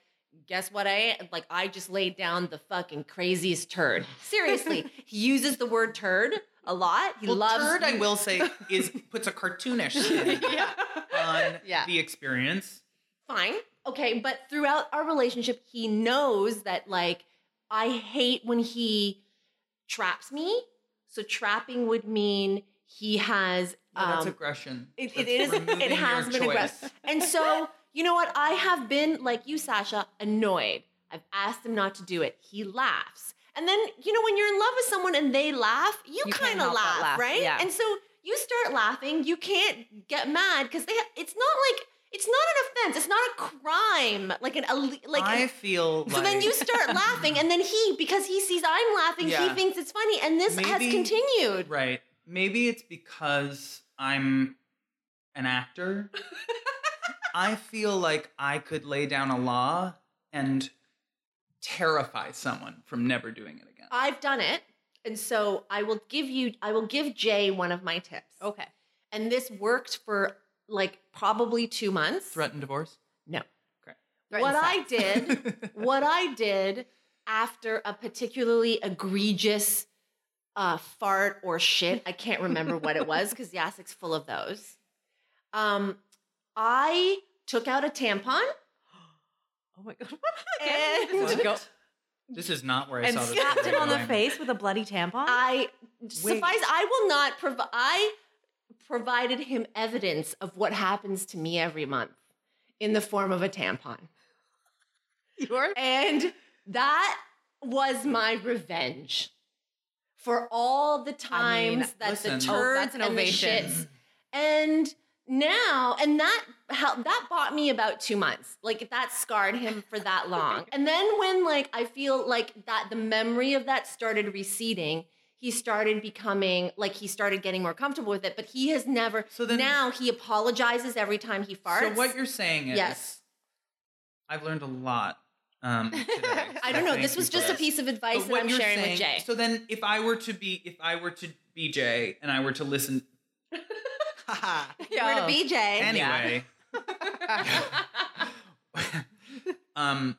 guess what I like I just laid down the fucking craziest turd. Seriously, he uses the word turd a lot. He well, loves turd, I will say, is puts a cartoonish yeah. on Yeah. the experience. fine. Okay, but throughout our relationship, he knows that like I hate when he traps me. So trapping would mean he has Yeah, that's um, aggression. it, That's it is it has been choice. aggressive. And so, you know what? I have been like you, Sasha, annoyed. I've asked him not to do it. He laughs. And then, you know, when you're in love with someone and they laugh, you, You kind of laugh, laugh, right? yeah. And so you start laughing. You can't get mad because they. It's not like it's not an offense. It's not a crime. Like an like. I feel like so then you start laughing, and then he, because he sees I'm laughing, he thinks it's funny, and this has continued. right. Maybe it's because I'm an actor. I feel like I could lay down a law and terrify someone from never doing it again. I've done it. And so I will give you, I will give Jay one of my tips. Okay. And this worked for like probably two months. Threaten divorce? No. Okay. what I did, what I did after a particularly egregious uh, fart or shit, I can't remember what it was because Jacek's full of those. Um, I took out a tampon Oh my god. and Let's go. This is not where I And saw this. slapped him on the face with a bloody tampon. I Wait. suffice. I will not provide. I provided him evidence of what happens to me every month in the form of a tampon, you are and that was my revenge for all the I mean, times that listen. the Oh, turds that's an and the shits. And now, and that how that bought me about two months. Like that scarred him for that long. and then when like I feel like that the memory of that started receding, he started becoming like he started getting more comfortable with it. But he has never. So then- now he apologizes every time he farts. So what you're saying is, Yes. I've learned a lot um, today. I don't know. This was just a piece of advice But that I'm sharing saying, with Jay. So then, if I were to be, if I were to be Jay, and I were to listen, were to be Jay. anyway, um,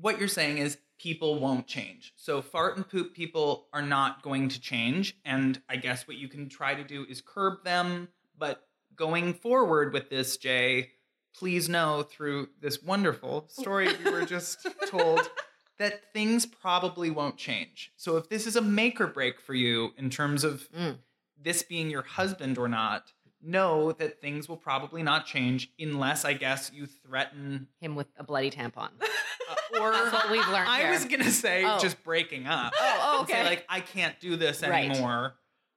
what you're saying is people won't change. So fart and poop people are not going to change, and I guess what you can try to do is curb them. But going forward with this, Jay, please know through this wonderful story we were just told that things probably won't change. So if this is a make or break for you in terms of Mm. this being your husband or not, know that things will probably not change unless I guess you threaten him with a bloody tampon. uh, or That's what we've learned I here. was gonna say Oh. just breaking up. Oh, And say, okay. like I can't do this Right. anymore.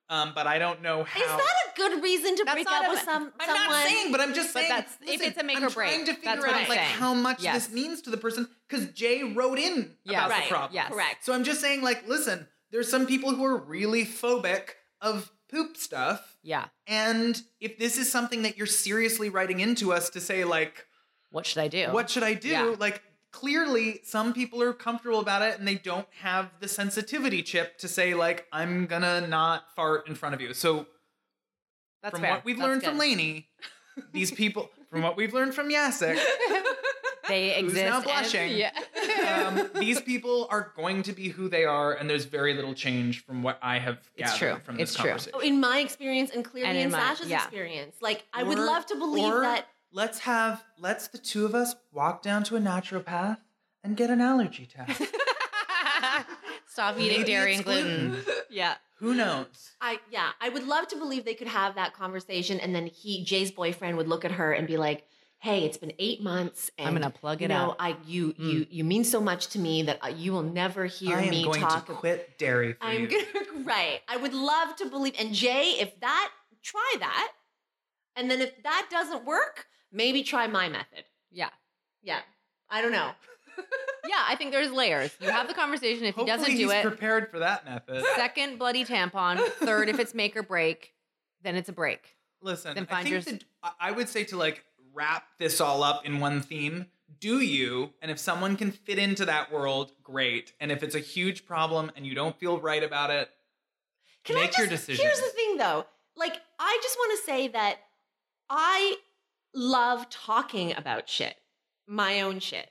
Um, but I don't know how. Is that a good reason to That's break up a- with some I'm someone? not saying, but I'm just But saying. that's- if it's a make I'm or break, trying to figure that's what out I'm like saying. how much Yes. this means to the person because Jay wrote in Yes. about Right, the problem. yes. Correct. So I'm just saying, like, listen, there's some people who are really phobic of poop stuff, yeah. and if this is something that you're seriously writing into us to say, like, What should I do? what should I do? Yeah. Like, clearly, some people are comfortable about it, and they don't have the sensitivity chip to say, like, I'm gonna not fart in front of you. So That's from fair. what we've That's learned good. from Lainey, these people, from what we've learned from Jacek, they Who's exist. now and- blushing. yeah. um, these people are going to be who they are, and there's very little change from what I have It's gathered true. from this It's true. conversation. Oh, in my experience and clearly And in, in my- Sasha's yeah. experience. Like I would love to believe or that Let's have let's the two of us walk down to a naturopath and get an allergy test. Stop eating dairy it's and gluten. yeah. Who knows? I yeah, I would love to believe they could have that conversation and then he Jay's boyfriend would look at her and be like, "Hey, it's been 8 months and I'm gonna plug you it know, out." I you Mm. you you mean so much to me that uh, you will never hear I am me going talk to quit dairy for I'm you. gonna right. I would love to believe. And Jay, if that try that, and then if that doesn't work, maybe try my method. Yeah. Yeah, I don't know. Yeah. I think there's layers. You have the conversation. If he doesn't do it, he's it, prepared for that method. second bloody tampon. Third, if it's make or break, then it's a break. Listen, Then I find think yours- that I- I would say to like wrap this all up in one theme. Do you? And if someone can fit into that world, great. And if it's a huge problem and you don't feel right about it, Can I make your just- decision. Here's the thing, though. Like, I just want to say that I love talking about shit, my own shit.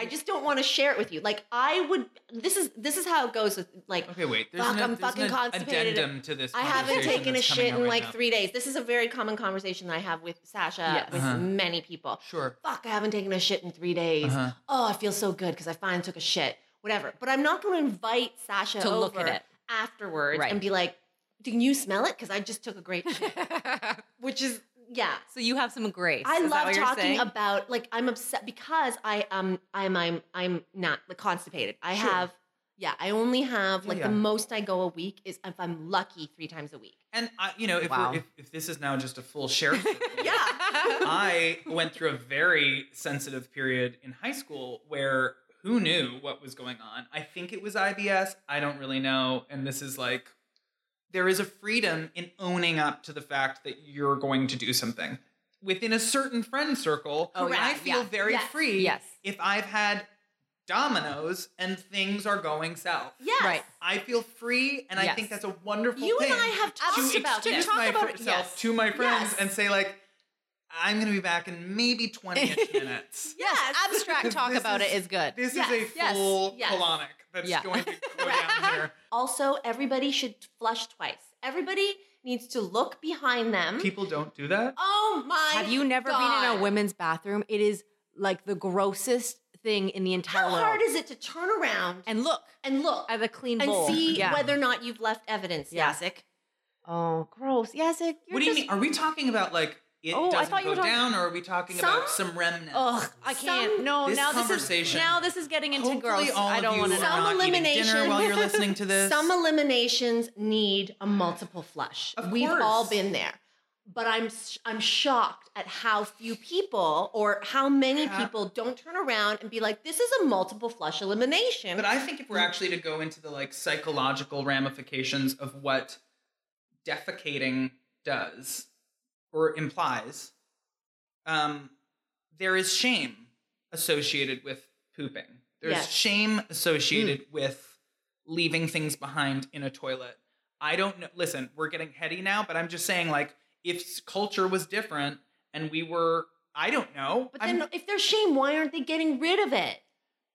I just don't want to share it with you. Like I would. This is this is how it goes with like. Okay, wait. There's Fuck, an, I'm there's fucking an constipated. addendum to this. I haven't taken a shit in right like now. three days. This is a very common conversation that I have with Sasha, Yes. with Uh-huh. many people. Sure. Fuck, I haven't taken a shit in three days. Uh-huh. Oh, I feel so good because I finally took a shit. Whatever. But I'm not going to invite Sasha To over look at it. afterwards Right. and be like, "Can you smell it?" Because I just took a great shit. Which is yeah. so you have some grace. I Is that love what you're talking saying? about like I'm upset because I um I'm I'm I'm not like, constipated. I Sure. have yeah, I only have like yeah. the most I go a week is if I'm lucky three times a week. And I, you know, if, Wow. we're, if if this is now just a full share, Yeah. I went through a very sensitive period in high school where who knew what was going on? I think it was IBS. I don't really know. And this is like, there is a freedom in owning up to the fact that you're going to do something. Within a certain friend circle, Oh, yeah, I feel yeah. very Yes. free Yes. if I've had dominoes and things are going south. Yes. Right. I feel free, and I think that's a wonderful You and thing. I have talked to about express this. Talk myself about it, yes. to my friends Yes. and say like, I'm going to be back in maybe 20 minutes. Yes, abstract talk about is- it is good. This Yes, is a full yes. colonic that's Yeah. going to go down here. Also, everybody should flush twice. Everybody needs to look behind them. People don't do that. oh my Have you never been in a women's bathroom? It is like the grossest thing in the entire world. How world. hard is it to turn around and, look and look look at the clean and bowl. see Yeah. whether or not you've left evidence, Yeah. Jacek? Oh, gross. Yes, it. what do you mean? Are we talking about like it Oh, I doesn't thought you go were talking- down, or are we talking Some- about some remnants? Ugh, I can't. Some- no, This now this is now this is getting into Hopefully gross. all I don't want to are Some know. not eating dinner elimination- while you're listening to this. Some eliminations need a multiple flush. Of We've course. all been there. But I'm I'm shocked at how few people or how many Ha- people don't turn around and be like, "This is a multiple flush elimination." But I think if we're actually to go into the like psychological ramifications of what defecating does or implies, um, there is shame associated with pooping. There's Yes. shame associated with leaving things behind in a toilet. I don't know. Listen, we're getting heady now, but I'm just saying, like, if culture was different and we were, I don't know. But I'm- then, if there's shame, why aren't they getting rid of it?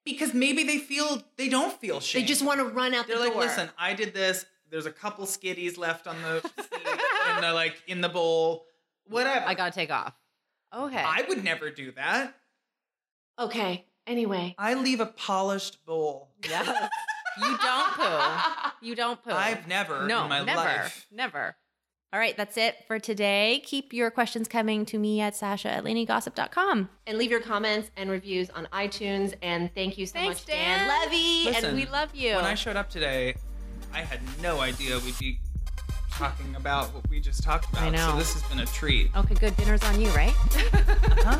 because maybe they feel they don't feel shame. They just want to run out They're the like, door. listen, I did this. There's a couple skitties left on the seat, and they're like in the bowl. Whatever. I gotta take off. Okay. I would never do that. Okay. Anyway. I leave a polished bowl. yeah. you don't poo. You don't poo. I've never no, in my never, life. never. All right, that's it for today. Keep your questions coming to me at Sasha at LaineyGossip.com. And leave your comments and reviews on iTunes. And thank you so Thanks, much, Dan, Dan. Levy. Listen, and we love you. When I showed up today, I had no idea we'd be talking about what we just talked about. I know. So this has been a treat. okay, good. Dinner's on you, right? Huh?